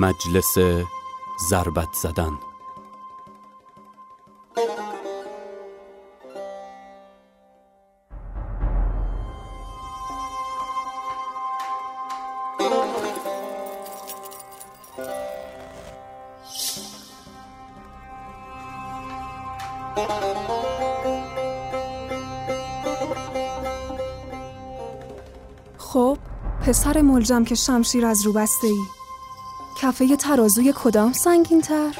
مجلس ضربت زدن. خب پسر ملجم که شمشیر از رو بسته ای کفه ترازوی کدام سنگین تر؟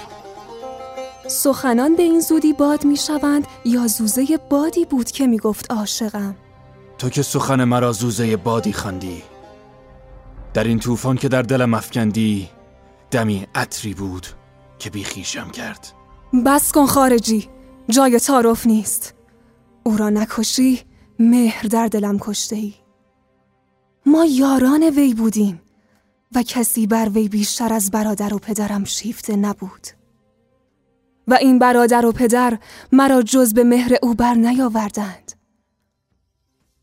سخنان به این زودی باد می شوند یا زوزه بادی بود که می گفت عاشقم؟ تو که سخن مرا زوزه بادی خواندی. در این طوفان که در دلم افکندی دمی عطری بود که بیخیشم کرد. بس کن خارجی جای تعارف نیست. او را نکشی مهر در دلم کشته ای ما یاران وی بودیم. و کسی بر وی بیشتر از برادر و پدرم شیفته نبود و این برادر و پدر مرا جز به مهر او بر نیاوردند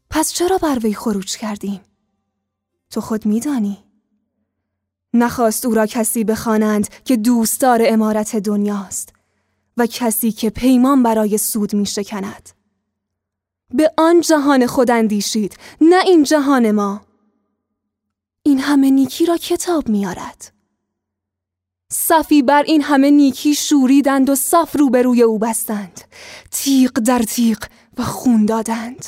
پس چرا بر وی خروج کردیم؟ تو خود میدانی نخواست او را کسی بخوانند که دوستدار امارت دنیاست و کسی که پیمان برای سود می شکند. به آن جهان خود اندیشید نه این جهان ما این همه نیکی را کتاب میارد صفی بر این همه نیکی شوریدند و صف روبروی او بستند. تیغ در تیغ و خون دادند.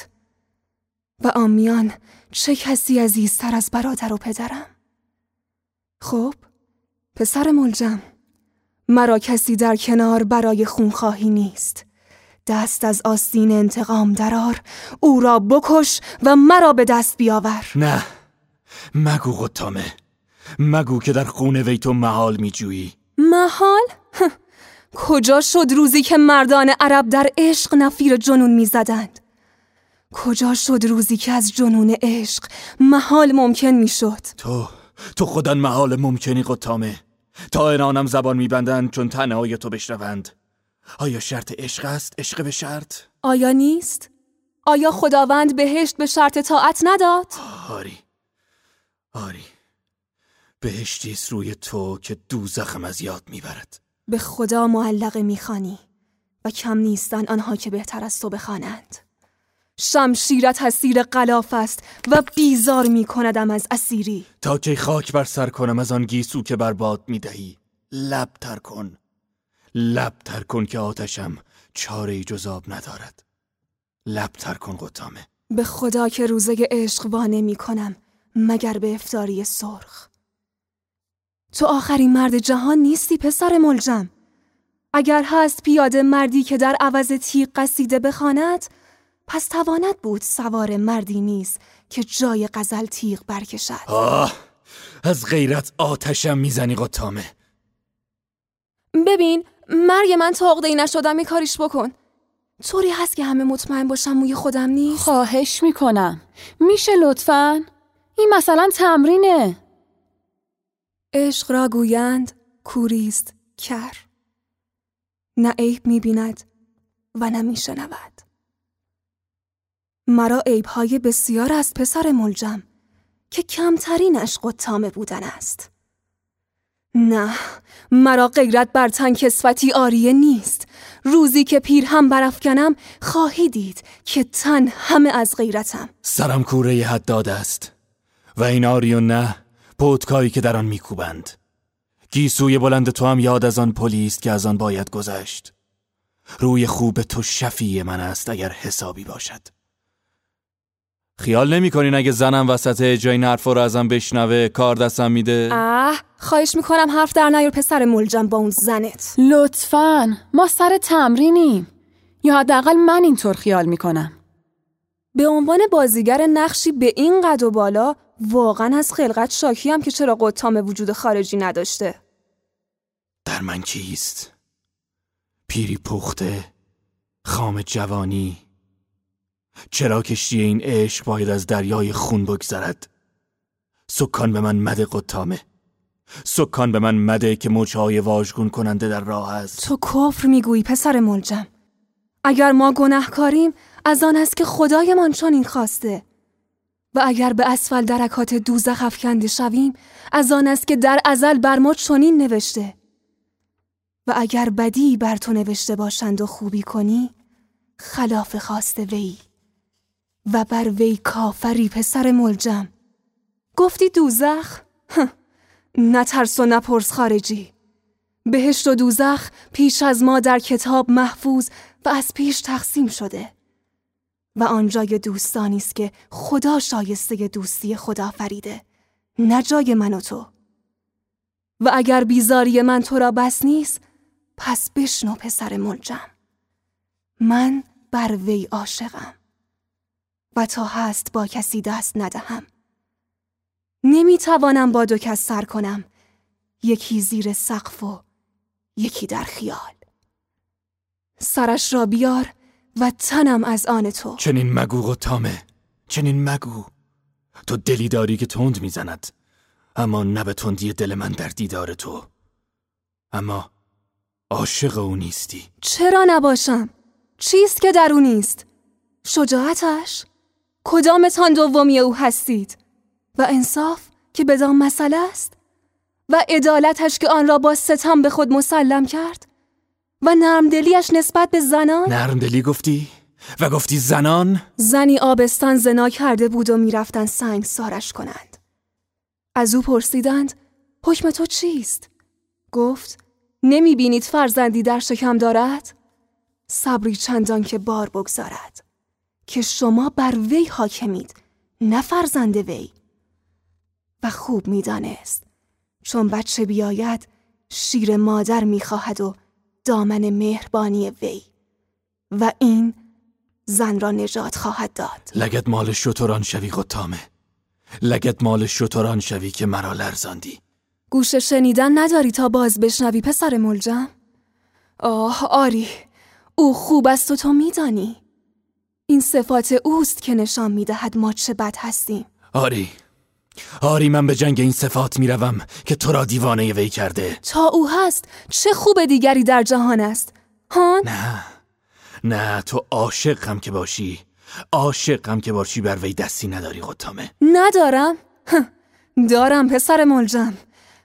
و آمیان چه کسی عزیزتر از برادر و پدرم؟ خب پسر ملجم مرا کسی در کنار برای خونخواهی نیست. دست از آستین انتقام درار او را بکش و مرا به دست بیاور. نه. مگو قطامه مگو که در خون وی تو محال می جویی محال؟ کجا شد روزی که مردان عرب در عشق نفیر جنون می زدند؟ کجا شد روزی که از جنون عشق محال ممکن می شد؟ تو تو خودن محال ممکنی قطامه تا انانم زبان میبندند چون تنهای تو بشنوند. آیا شرط عشق است؟ عشق به شرط؟ آیا نیست؟ آیا خداوند بهشت به شرط طاعت نداد؟ آری. آری. بهشتی روی تو که دوزخم از یاد می‌برد. به خدا معلق می‌خوانی و کم نیستن آنها که بهتر از تو بخوانند. شمشیرت اسیر قلاف است و بیزار می کندم از اسیری. تا که خاک بر سر کنم از آن گیسو که بر باد می دهی لب تر کن. لب تر کن که آتشم چاره جزاب ندارد. لب تر کن قطامه به خدا که روزه عشق وانه می کنم مگر به افتاری سرخ. تو آخرین مرد جهان نیستی پسر ملجم. اگر هست پیاده مردی که در عوض تیغ قصیده بخواند پس تواند بود سوار مردی نیست که جای قزل تیغ برکشد. آه از غیرت آتشم می‌زنی قطامه. ببین مرگ من تا ای نشدم می کاریش بکن. طوری هست که همه مطمئن باشم موی خودم نیست؟ خواهش می‌کنم. میشه لطفا؟ این مثلا تمرینه. عشق را گویند کوریست کر. نه عیب می‌بیند و نه میشنود. مرا عیبهای بسیار است پسر ملجم که کمترینش قطامه بودن است. نه مرا غیرت بر تن کسفتی آریه نیست. روزی که پیر هم برافکنم خواهی دید که تن همه از غیرتم. سرم کوره حد داده است. و این آری و نه پودکایی که در آن میکوبند. گیسوی بلند تو هم یاد از آن پلیست که از آن باید گذشت. روی خوب تو شفیع من است اگر حسابی باشد. خیال نمی‌کنین اگه زنم وسط اجرای این حرفا رو ازم بشنوه کار دستم میده؟ اه خواهش می‌کنم حرف در نیار پسر ملجم با اون زنت. لطفا ما سر تمرینیم. یا حداقل من اینطور خیال می‌کنم. به عنوان بازیگر نقشی به این قد و بالا واقعا از خلقت شاکیم که چرا قطام وجود خارجی نداشته. در من کیست؟ پیری پخته خام جوانی. چرا کشتی این عشق باید از دریای خون بگذرد؟ سکان به من مده قطامه. سکان به من مده که موچهای واژگون کننده در راه است. تو کفر می‌گویی پسر ملجم. اگر ما گناهکاریم از آن است که خدایمان چنین خواسته. اگر به اسفل درکات دوزخ افکنده شویم از آن است که در ازل بر ما چنین نوشته. و اگر بدی بر تو نوشته باشند و خوبی کنی خلاف خواست وی. و بر وی کافری پسر ملجم. گفتی دوزخ؟ نترس و نپرس خارجی. بهشت و دوزخ پیش از ما در کتاب محفوظ و از پیش تقسیم شده. و آنجای دوستانی است که خدا شایسته دوستی خدا فریده نه جای من و تو. و اگر بیزاری من تو را بس نیست پس بشنو پسر ملجم. من بر وی عاشقم و تا هست با کسی دست ندهم. نمی توانم با دو کس سر کنم یکی زیر سقف و یکی در خیال. سرش را بیار و تنم از آن تو. چنین مگو و تامه چنین مگو. تو دلی داری که تند می‌زند اما نه به تندی دل من در دیدار تو. اما عاشق او نیستی. چرا نباشم؟ چیست که در او نیست؟ شجاعتش؟ کدامتان دومی او هستید؟ و انصاف که بدان مسئله است؟ و عدالتش که آن را با ستم به خود مسلم کرد؟ و نرمدلیش نسبت به زنان نرمدلی گفتی؟ و گفتی زنان؟ زنی آبستان زنا کرده بود و می‌رفتن سنگ سارش کنند از او پرسیدند حکم تو چیست؟ گفت نمی بینید فرزندی در شکم دارد؟ صبری چندان که بار بگذارد که شما بر وی حاکمید نه فرزند وی و خوب می‌دانست چون بچه بیاید شیر مادر می‌خواهد و دامن مهربانی وی و این زن را نجات خواهد داد. لگت مال شتران شوی قطامه لگت مال شتران شوی که مرا لرزاندی. گوش شنیدن نداری تا باز بشنوی پسر ملجم؟ آه آری. او خوب است و تو میدانی. این صفات اوست که نشان می‌دهد ما چه بد هستیم. آری. آری من به جنگ این صفات می‌روم که تو را دیوانه وی کرده. تا او هست چه خوب دیگری در جهان است. هان؟ نه. نه تو عاشقم که باشی. عاشقم که باشی بر وی دستی نداری قطامه ندارم؟ دارم پسر ملجم.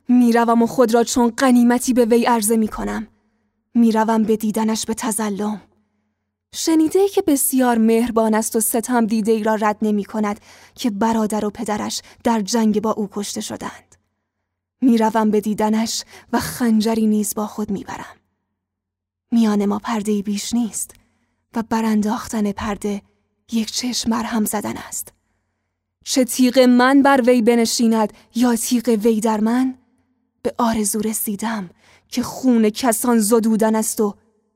می‌روم و خود را چون قنیمتی به وی عرضه می‌کنم. می‌روم به دیدنش به تزلم. شنیده که بسیار مهربان است و ستم دیده ای را رد نمی کند که برادر و پدرش در جنگ با او کشته شدند. می‌روم به دیدنش و خنجری نیز با خود می‌برم. میان ما پرده بیش نیست و برانداختن پرده یک چشم مرهم زدن است. چه تیغ من بر وی بنشیند یا تیغ وی در من به آرزو رسیدم که خون کسان زدودن است و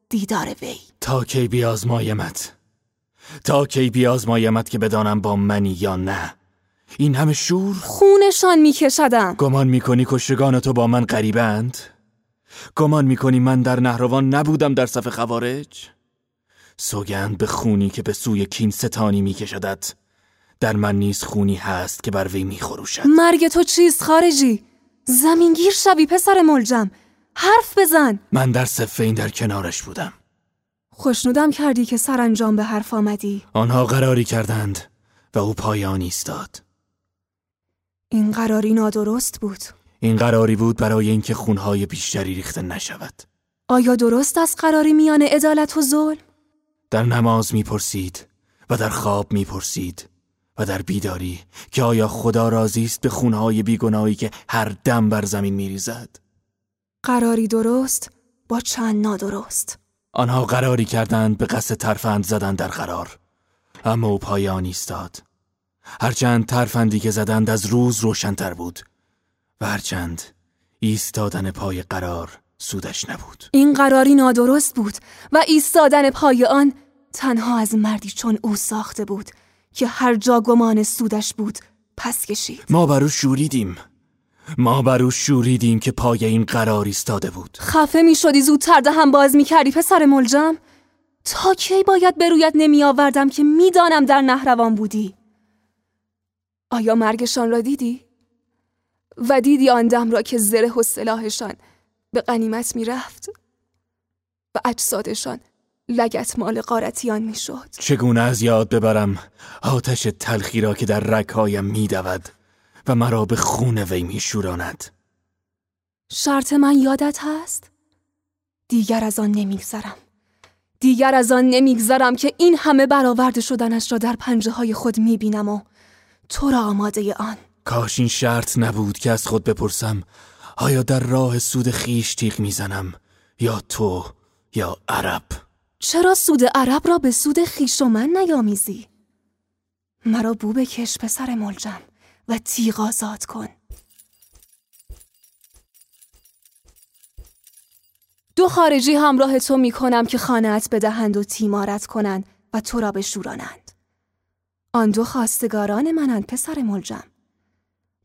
دیدار وی تا کی بیازمایمت؟ تا کی بیازمایمت که بدانم با منی یا نه؟ این همه شور؟ خونشان میکشدم. گمان می‌کنی کشتگان تو با من قریبند گمان می‌کنی من در نهروان نبودم در صف خوارج؟ سوگند به خونی که به سوی کین ستانی میکشدت. در من نیز خونی هست که بر وی میخروشد. مرگ تو چیست خارجی؟ زمینگیر شوی پسر ملجم. حرف بزن. من در صفه این در کنارش بودم. خوشنودم کردی که سرانجام به حرف آمدی. آنها قراری کردند و او پایان ایستاد. این قراری نادرست بود. این قراری بود برای اینکه خونهای بیشتری ریخته نشود. آیا درست است قراری میان عدالت و ظلم؟ در نماز می‌پرسید و در خواب می‌پرسید و در بیداری که آیا خدا راضی است به خونهای بیگناهی که هر دم بر زمین میریزد؟ قراری درست با چند نادرست. آنها قراری کردند به قصد ترفند زدن در قرار. اما او پایان ایستاد هرچند ترفندی که زدند از روز روشنتر بود و هرچند ایستادن پای قرار سودش نبود. این قراری نادرست بود و ایستادن پای آن تنها از مردی چون او ساخته بود که هر جا گمان سودش بود پس کشید. ما بر شوریدیم. ما بر او شوریدیم که پای این قرار ایستاده بود. خفه می شدی زودتر هم باز می کردی پسر ملجم. تا کی باید برویت نمی آوردم که می‌دانم در نهروان بودی؟ آیا مرگشان را دیدی؟ و دیدی آن دم را که زره و سلاحشان به قنیمت می رفت؟ و اجسادشان لگت مال قارتیان می‌شد چگونه از یاد ببرم آتش تلخی را که در رگهایم میدود و مرا به خون وی میشوراند شرط من یادت هست؟ دیگر از آن نمیگذرم. دیگر از آن نمیگذرم که این همه برآورده شدنش را در پنجه های خود می‌بینم و تو را آماده آن. کاش این شرط نبود که از خود بپرسم آیا در راه سود خیش تیغ می‌زنم یا تو یا عرب؟ چرا سود عرب را به سود خیش و من نیامیزی؟ مرا بو بکش پسر ملجم. و تیغ آزاد کن دو خارجی همراه تو می کنم که خانهت بدهند و تیمارت کنند و تو را بشورانند. آن دو خواستگاران منند پسر ملجم.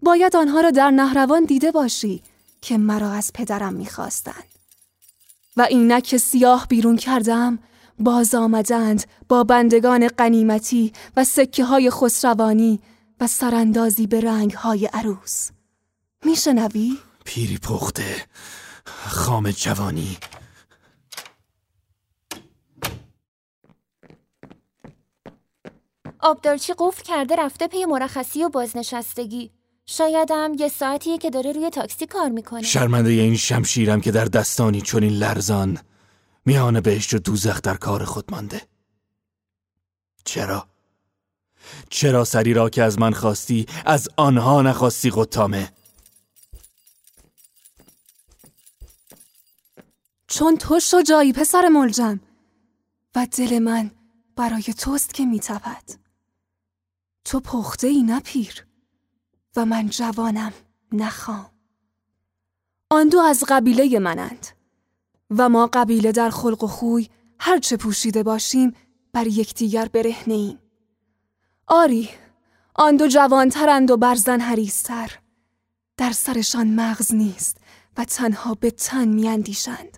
باید آنها را در نهروان دیده باشی که مرا از پدرم می‌خواستند. و اینک سیاه بیرون کردم باز آمدند با بندگان قنیمتی و سکه های خسروانی و سراندازی به رنگ های عروس. میشنوی؟ پیری پخته خام جوانی آبدارچی قفل کرده رفته پی مرخصی و بازنشستگی شایدم یه ساعتیه که داره روی تاکسی کار می‌کنه شرمنده این شمشیرم که در دستانی چنین لرزان میان بهشت و دوزخ در کار خود مانده چرا؟ چرا سری را که از من خواستی از آنها نخواستی قطامه؟ چون تو شجایی پسر ملجم. و دل من برای توست که میتپد. تو پخته ای نپیر و من جوانم نخوام آن دو از قبیله منند. و ما قبیله در خلق و خوی هرچه پوشیده باشیم بر یکدیگر برهنه ایم آری آن دو جوانترند و برزن حریستر در سرشان مغز نیست و تنها به تن میاندیشند.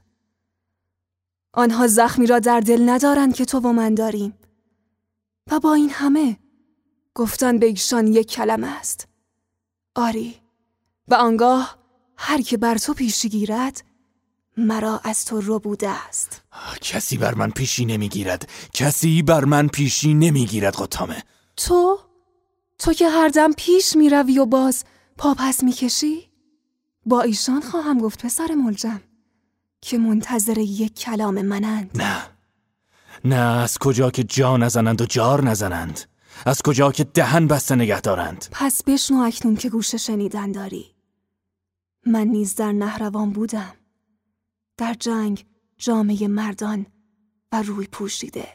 آنها زخمی را در دل ندارند که تو و من داریم. و با این همه گفتن به ایشان یک کلمه است. آری و آنگاه هر که بر تو پیشی گیرد مرا از تو رو بوده است. کسی بر من پیشی نمی‌گیرد. کسی بر من پیشی نمی‌گیرد قطامه تو؟ تو که هر دم پیش می‌روی و باز پا پس می‌کشی؟ با ایشان خواهم گفت پسر ملجم که منتظر یک کلام منند. نه. نه از کجا که جا نزنند و جار نزنند؟ از کجا که دهن بسته نگه دارند؟ پس بشنو اکنون که گوش شنیدن داری. من نیز در نهروان بودم. در جنگ جامعه مردان و روی پوشیده.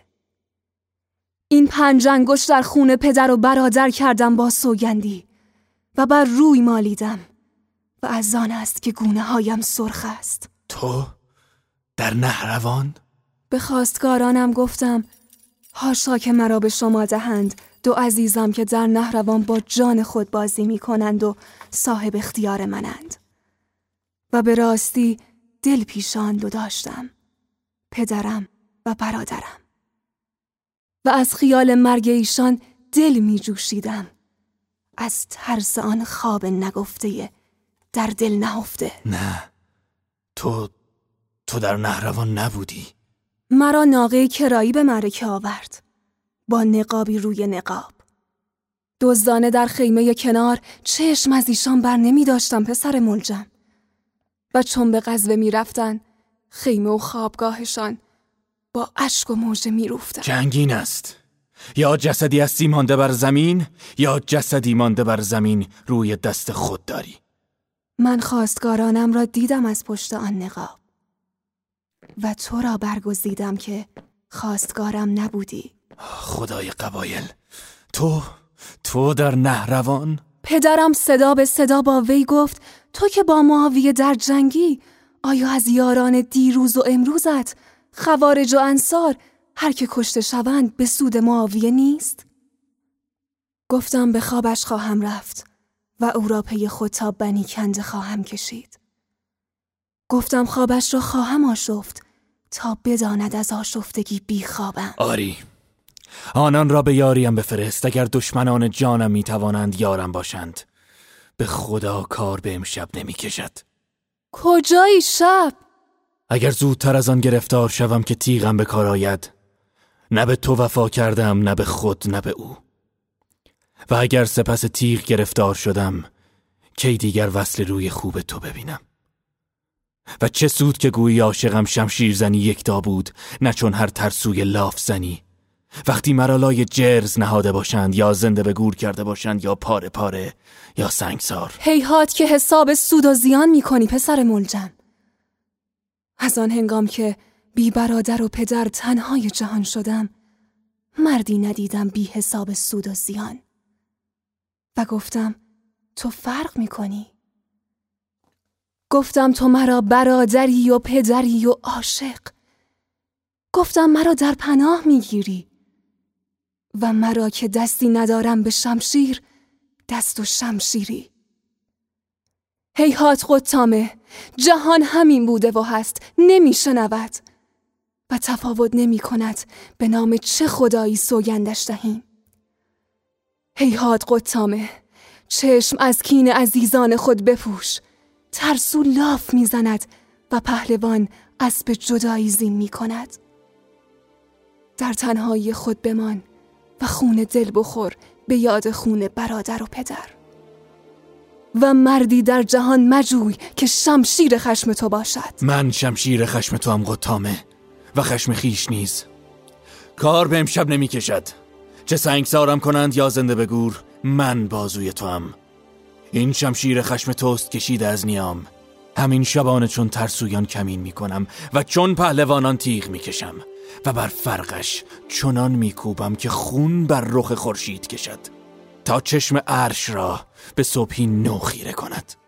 این پنج انگشت در خون پدر و برادر کردم با سوگندی و بر روی مالیدم و از آن است که گونه هایم سرخ است. تو در نهروان؟ به خواستگارانم گفتم هاشا که مرا به شما دهند دو عزیزم که در نهروان با جان خود بازی می کنند و صاحب اختیار منند. و به راستی دل پیشان دو داشتم پدرم و برادرم. و از خیال مرگ ایشان دل می جوشیدم از ترس آن خواب نگفته در دل نهفته. نه تو تو در نهروان نبودی. مرا ناقه کرایی به مرکه آورد. با نقابی روی نقاب. دزدانه در خیمه کنار چشم از ایشان بر نمی داشتم پسر ملجم. و چون به غزوه می رفتن خیمه و خوابگاهشان با اشک و موجه می روفتن. جنگین است. یا جسدی هستی مانده بر زمین یا جسدی مانده بر زمین روی دست خود داری. من خواستگارانم را دیدم از پشت آن نقاب. و تو را برگزیدم که خواستگارم نبودی. خدای قبایل تو تو در نهروان؟ پدرم صدا به صدا با وی گفت تو که با معاویه در جنگی آیا از یاران دیروز و امروزت خوارج و انصار هر که کشته شوند به سود معاویه نیست؟ گفتم به خوابش خواهم رفت و او را پی خود تا بنی کنده خواهم کشید. گفتم خوابش را خواهم آشفت تا بداند از آشفتگی بی خوابم. آری آنان را به یاریم بفرست اگر دشمنان جانم می توانند یارم باشند به خدا کار به امشب نمی کشد کجایی شب؟ اگر زودتر از آن گرفتار شوم که تیغم به کار آید نه به تو وفا کردم نه به خود نه به او. و اگر سپس تیغ گرفتار شدم کی دیگر وصل روی خوب تو ببینم؟ و چه سود که گویی عاشقم شمشیر زنی یکتا بود نه چون هر ترسوی لاف زنی وقتی مرا لای جرز نهاده باشند یا زنده به گور کرده باشند یا پاره پاره یا سنگسار. هیهات که حساب سود و زیان می‌کنی پسر ملجم. از آن هنگام که بی برادر و پدر تنهای جهان شدم مردی ندیدم بی حساب سود و زیان. و گفتم تو فرق می‌کنی؟ گفتم تو مرا برادری و پدری و عاشق. گفتم مرا در پناه می‌گیری. و مرا که دستی ندارم به شمشیر دست و شمشیری. هیهات قطامه جهان همین بوده و هست نمیشنود و تفاوت نمی کند به نام چه خدایی سوگندش دهیم؟ هیهات قطامه چشم از کین عزیزان خود بپوش. ترسو لاف می‌زند و پهلوان اسب جدایی زین می کند در تنهایی خود بمان و خون دل بخور به یاد خون برادر و پدر. و مردی در جهان مجوی که شمشیر خشم تو باشد. من شمشیر خشم تو هم قطامه و خشم خیش نیز. کار به امشب نمی کشد. چه سنگسارم کنند یا زنده به من بازوی تو هم این شمشیر خشم توست کشیده از نیام. همین شبانه چون ترسویان کمین می کنم و چون پهلوانان تیغ می کشم و بر فرقش چنان میکوبم که خون بر رخ خورشید کشد. تا چشم عرش را به صبحی نو خیره کند.